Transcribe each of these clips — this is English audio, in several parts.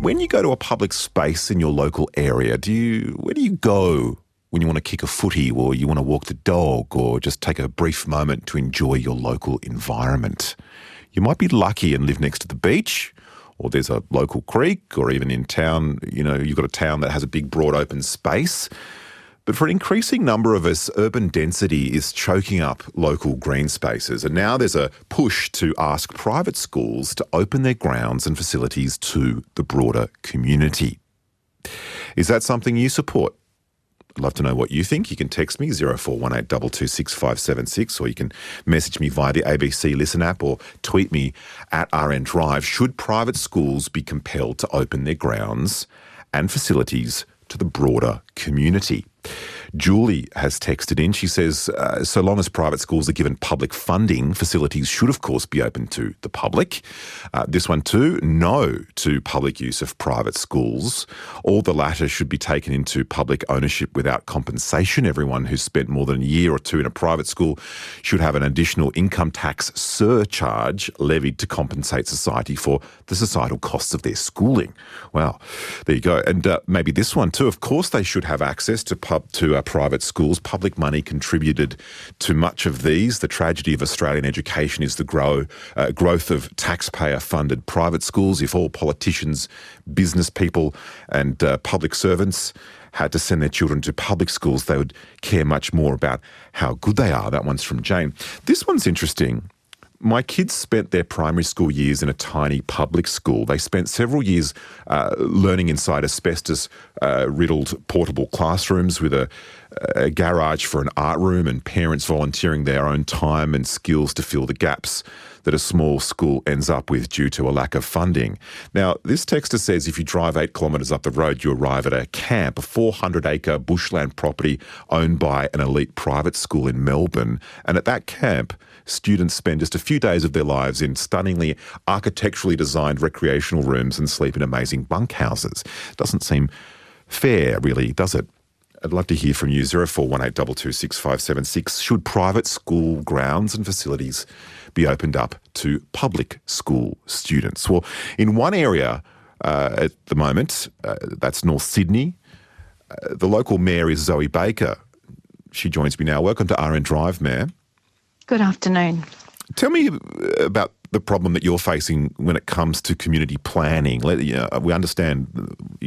when you go to a public space in your local area, do you where do you go when you want to kick a footy or you want to walk the dog or just take a brief moment to enjoy your local environment? You might be lucky and live next to the beach or there's a local creek or even in town, you know, you've got a town that has a big broad open space. But for an increasing number of us, urban density is choking up local green spaces. And now there's a push to ask private schools to open their grounds and facilities to the broader community. Is that something you support? I'd love to know what you think. You can text me 0418 226 or you can message me via the ABC Listen app or tweet me at RN Drive. Should private schools be compelled to open their grounds and facilities to the broader community? Julie has texted in. She says, uh, so long as private schools are given public funding, facilities should, of course, be open to the public. Uh, this one, too, no to public use of private schools. All the latter should be taken into public ownership without compensation. Everyone who's spent more than a year or two in a private school should have an additional income tax surcharge levied to compensate society for the societal costs of their schooling. Well, there you go. And uh, maybe this one, too. Of course, they should have access to pub to uh, private schools. Public money contributed to much of these. The tragedy of Australian education is the grow, uh, growth of taxpayer-funded private schools. If all politicians, business people, and uh, public servants had to send their children to public schools, they would care much more about how good they are. That one's from Jane. This one's interesting. My kids spent their primary school years in a tiny public school. They spent several years uh, learning inside asbestos uh, riddled portable classrooms with a, a, garage for an art room and parents volunteering their own time and skills to fill the gaps that a small school ends up with due to a lack of funding. Now, this texter says if you drive eight kilometres up the road, you arrive at a camp, a 400 acre bushland property owned by an elite private school in Melbourne. And at that camp, students spend just a few days of their lives in stunningly architecturally designed recreational rooms and sleep in amazing bunkhouses. Doesn't seem fair, really, does it? I'd love to hear from you. 0418 Should private school grounds and facilities be opened up to public school students? Well, in one area uh, at the moment, uh, that's North Sydney, uh, the local mayor is Zoe Baker. She joins me now. Welcome to RN Drive, Mayor. Good afternoon. Tell me about the problem that you're facing when it comes to community planning. We understand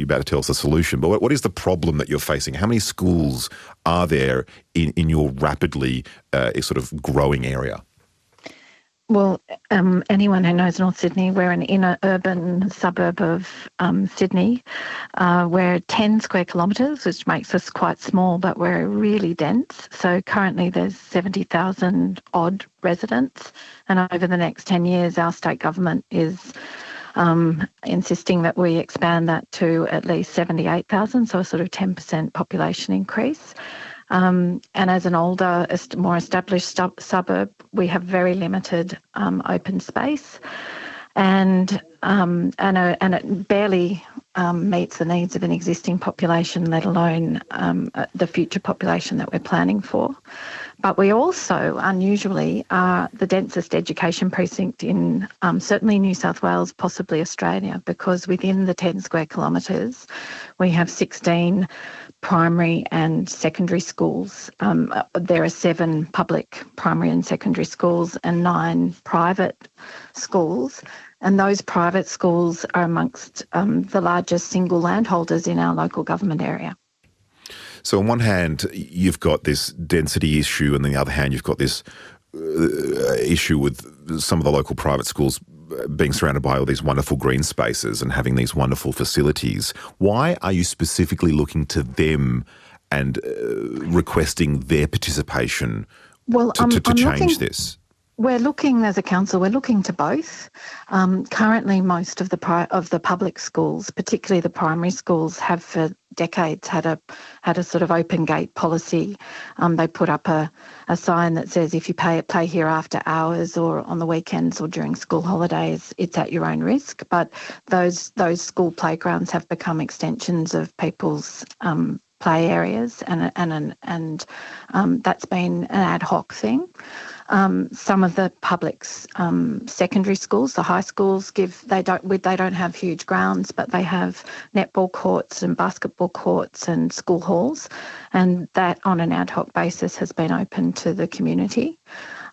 you're about to tell us the solution, but what is the problem that you're facing? How many schools are there in, in your rapidly uh, sort of growing area? Well, um, anyone who knows North Sydney, we're an inner urban suburb of um, Sydney. Uh, we're 10 square kilometres, which makes us quite small, but we're really dense. So currently there's 70,000 odd residents. And over the next 10 years, our state government is um, insisting that we expand that to at least 78,000, so a sort of 10% population increase. Um, and as an older, more established suburb, we have very limited um, open space, and um, and, a, and it barely um, meets the needs of an existing population, let alone um, uh, the future population that we're planning for. But we also, unusually, are the densest education precinct in um, certainly New South Wales, possibly Australia, because within the 10 square kilometres, we have 16 primary and secondary schools. Um, there are seven public primary and secondary schools and nine private schools. And those private schools are amongst um, the largest single landholders in our local government area. So, on one hand, you've got this density issue, and on the other hand, you've got this uh, issue with some of the local private schools being surrounded by all these wonderful green spaces and having these wonderful facilities. Why are you specifically looking to them and uh, requesting their participation well, to, to, to change looking, this? We're looking as a council. We're looking to both. Um, currently, most of the pri- of the public schools, particularly the primary schools, have for decades had a had a sort of open gate policy. Um, they put up a, a sign that says if you pay play here after hours or on the weekends or during school holidays, it's at your own risk. But those those school playgrounds have become extensions of people's um, play areas, and and and, and um, that's been an ad hoc thing. Um, some of the public's um, secondary schools, the high schools, give they don't they don't have huge grounds, but they have netball courts and basketball courts and school halls, and that on an ad hoc basis has been open to the community.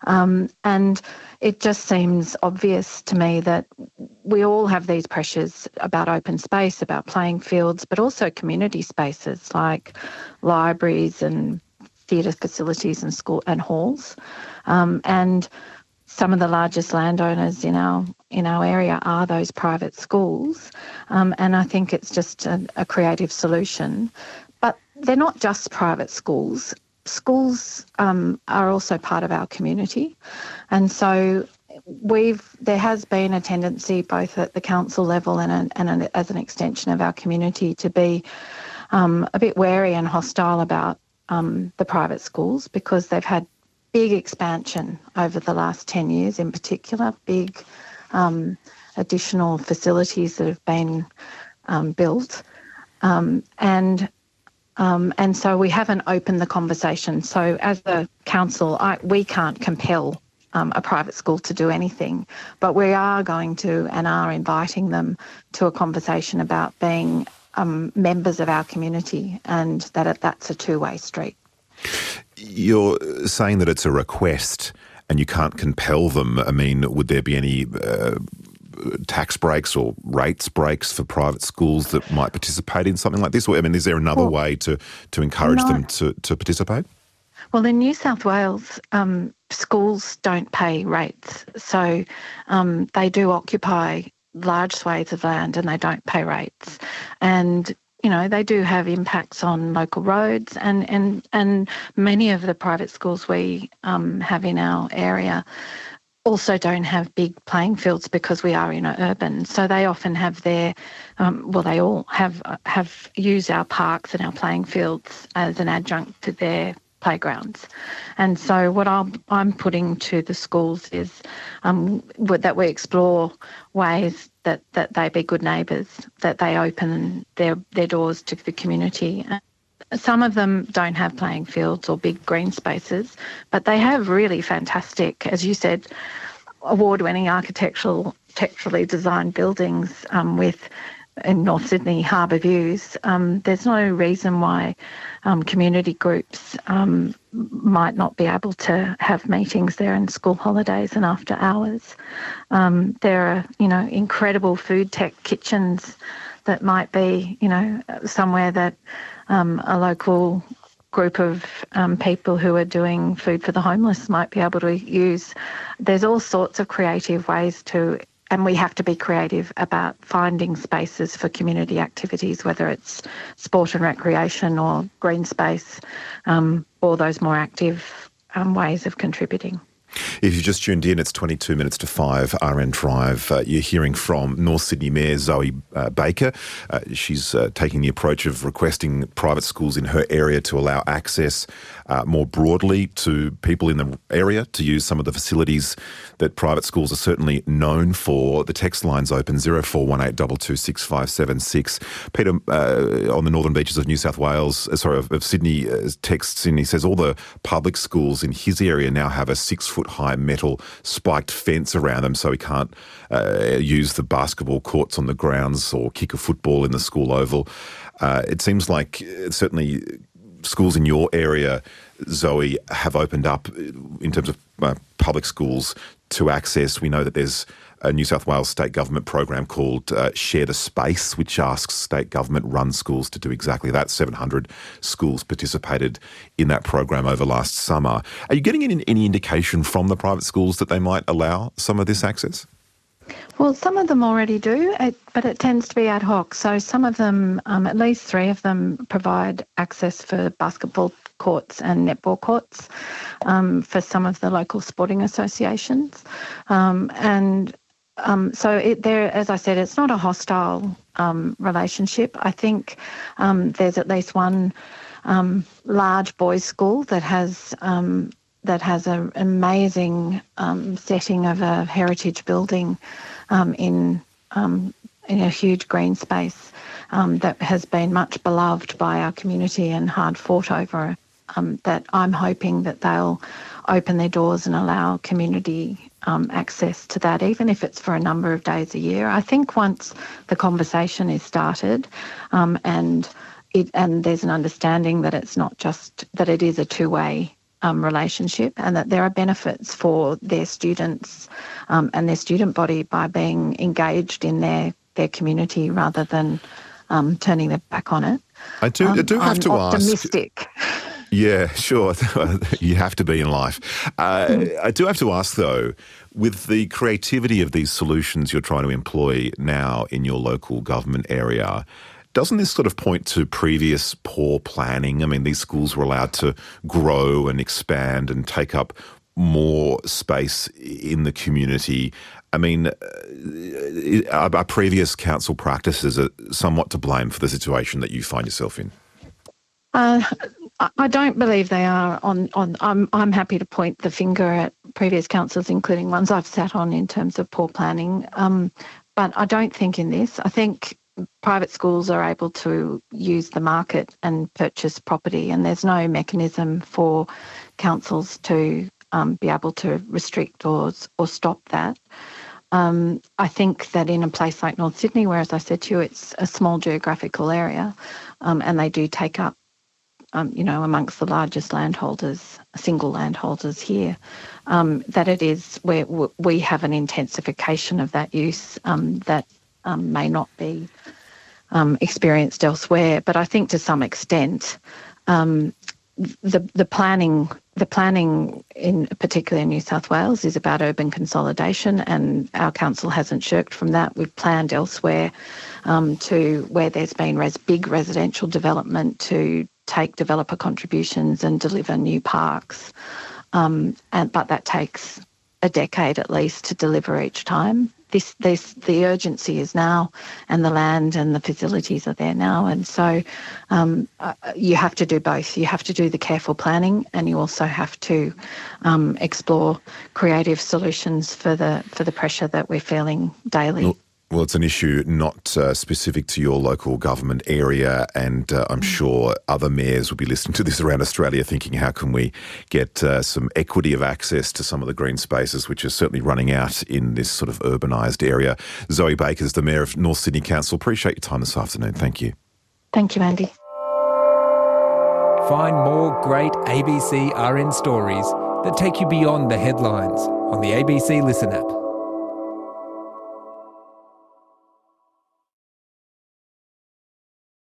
Um, and it just seems obvious to me that we all have these pressures about open space, about playing fields, but also community spaces like libraries and theatre facilities and school and halls. Um, and some of the largest landowners in our in our area are those private schools, um, and I think it's just a, a creative solution. But they're not just private schools. Schools um, are also part of our community, and so we've there has been a tendency both at the council level and, and as an extension of our community to be um, a bit wary and hostile about um, the private schools because they've had big expansion over the last 10 years in particular, big um, additional facilities that have been um, built. Um, and um, and so we haven't opened the conversation. So as a council, I, we can't compel um, a private school to do anything, but we are going to and are inviting them to a conversation about being um, members of our community and that that's a two-way street. You're saying that it's a request and you can't compel them. I mean, would there be any uh, tax breaks or rates breaks for private schools that might participate in something like this? I mean, is there another well, way to, to encourage them to, to participate? Well, in New South Wales, um, schools don't pay rates. So um, they do occupy large swathes of land and they don't pay rates. And you know, they do have impacts on local roads and, and, and many of the private schools we um, have in our area also don't have big playing fields because we are in an urban. So they often have their, um, well, they all have have use our parks and our playing fields as an adjunct to their playgrounds. And so what I'm, I'm putting to the schools is um, that we explore ways that, that they be good neighbours, that they open their, their doors to the community. Some of them don't have playing fields or big green spaces, but they have really fantastic, as you said, award-winning architectural, architecturally designed buildings um, with in North Sydney harbour views. Um, there's no reason why um, community groups um, might not be able to have meetings there in school holidays and after hours. Um, there are, you know, incredible food tech kitchens that might be, you know, somewhere that um, a local group of um, people who are doing food for the homeless might be able to use. There's all sorts of creative ways to and we have to be creative about finding spaces for community activities, whether it's sport and recreation or green space, um, or those more active um, ways of contributing. If you've just tuned in, it's 22 minutes to 5 RN Drive. Uh, you're hearing from North Sydney Mayor Zoe uh, Baker. Uh, she's uh, taking the approach of requesting private schools in her area to allow access uh, more broadly to people in the area to use some of the facilities that private schools are certainly known for. The text line's open 0418 Peter, uh, on the northern beaches of New South Wales, sorry, of, of Sydney, texts in. He says all the public schools in his area now have a six foot foot high metal spiked fence around them so he can't uh, use the basketball courts on the grounds or kick a football in the school oval. Uh, it seems like uh, certainly schools in your area, Zoe, have opened up in terms of uh, public schools to access. We know that there's a New South Wales state government program called uh, Share the Space, which asks state government run schools to do exactly that. 700 schools participated in that program over last summer. Are you getting any, any indication from the private schools that they might allow some of this access? Well, some of them already do, but it tends to be ad hoc. So some of them, um, at least three of them, provide access for basketball courts and netball courts um, for some of the local sporting associations. Um, and um, so it, there, as I said, it's not a hostile um, relationship. I think um, there's at least one um, large boys' school that has um, that has an amazing um, setting of a heritage building in in a huge green space that has been much beloved by our community and hard fought over um, that I'm hoping that they'll open their doors and allow community um, access to that, even if it's for a number of days a year. I think once the conversation is started um, and it, and there's an understanding that it's not just that it is a two-way um, relationship and that there are benefits for their students um, and their student body by being engaged in their, their community rather than um, turning their back on it. I do, I do have I'm to optimistic. ask. Yeah, sure. you have to be in life. Uh, mm. I do have to ask, though, with the creativity of these solutions you're trying to employ now in your local government area, doesn't this sort of point to previous poor planning? I mean, these schools were allowed to grow and expand and take up more space in the community. I mean, uh, our previous council practices are somewhat to blame for the situation that you find yourself in? Uh, I don't believe they are. On, on I'm I'm happy to point the finger at previous councils, including ones I've sat on in terms of poor planning. Um, but I don't think in this. I think private schools are able to use the market and purchase property, and there's no mechanism for councils to um, be able to restrict or or stop that. Um, I think that in a place like North Sydney, where, as I said to you, it's a small geographical area, um, and they do take up, um, you know, amongst the largest landholders, single landholders here, um, that it is where we have an intensification of that use um, that um, may not be um, experienced elsewhere. But I think to some extent, um, the the planning the planning in particularly in New South Wales is about urban consolidation, and our council hasn't shirked from that. We've planned elsewhere um, to where there's been res- big residential development to take developer contributions and deliver new parks, um, and but that takes a decade at least to deliver each time this, this, the urgency is now, and the land and the facilities are there now. And so um, uh, you have to do both. You have to do the careful planning, and you also have to um, explore creative solutions for the for the pressure that we're feeling daily. Well, it's an issue not uh, specific to your local government area, and uh, I'm mm. sure other mayors will be listening to this around Australia thinking, how can we get uh, some equity of access to some of the green spaces, which are certainly running out in this sort of urbanised area. Zoe Baker is the Mayor of North Sydney Council. Appreciate your time this afternoon. Thank you. Thank you, Andy. Find more great ABC RN stories that take you beyond the headlines on the ABC Listen app.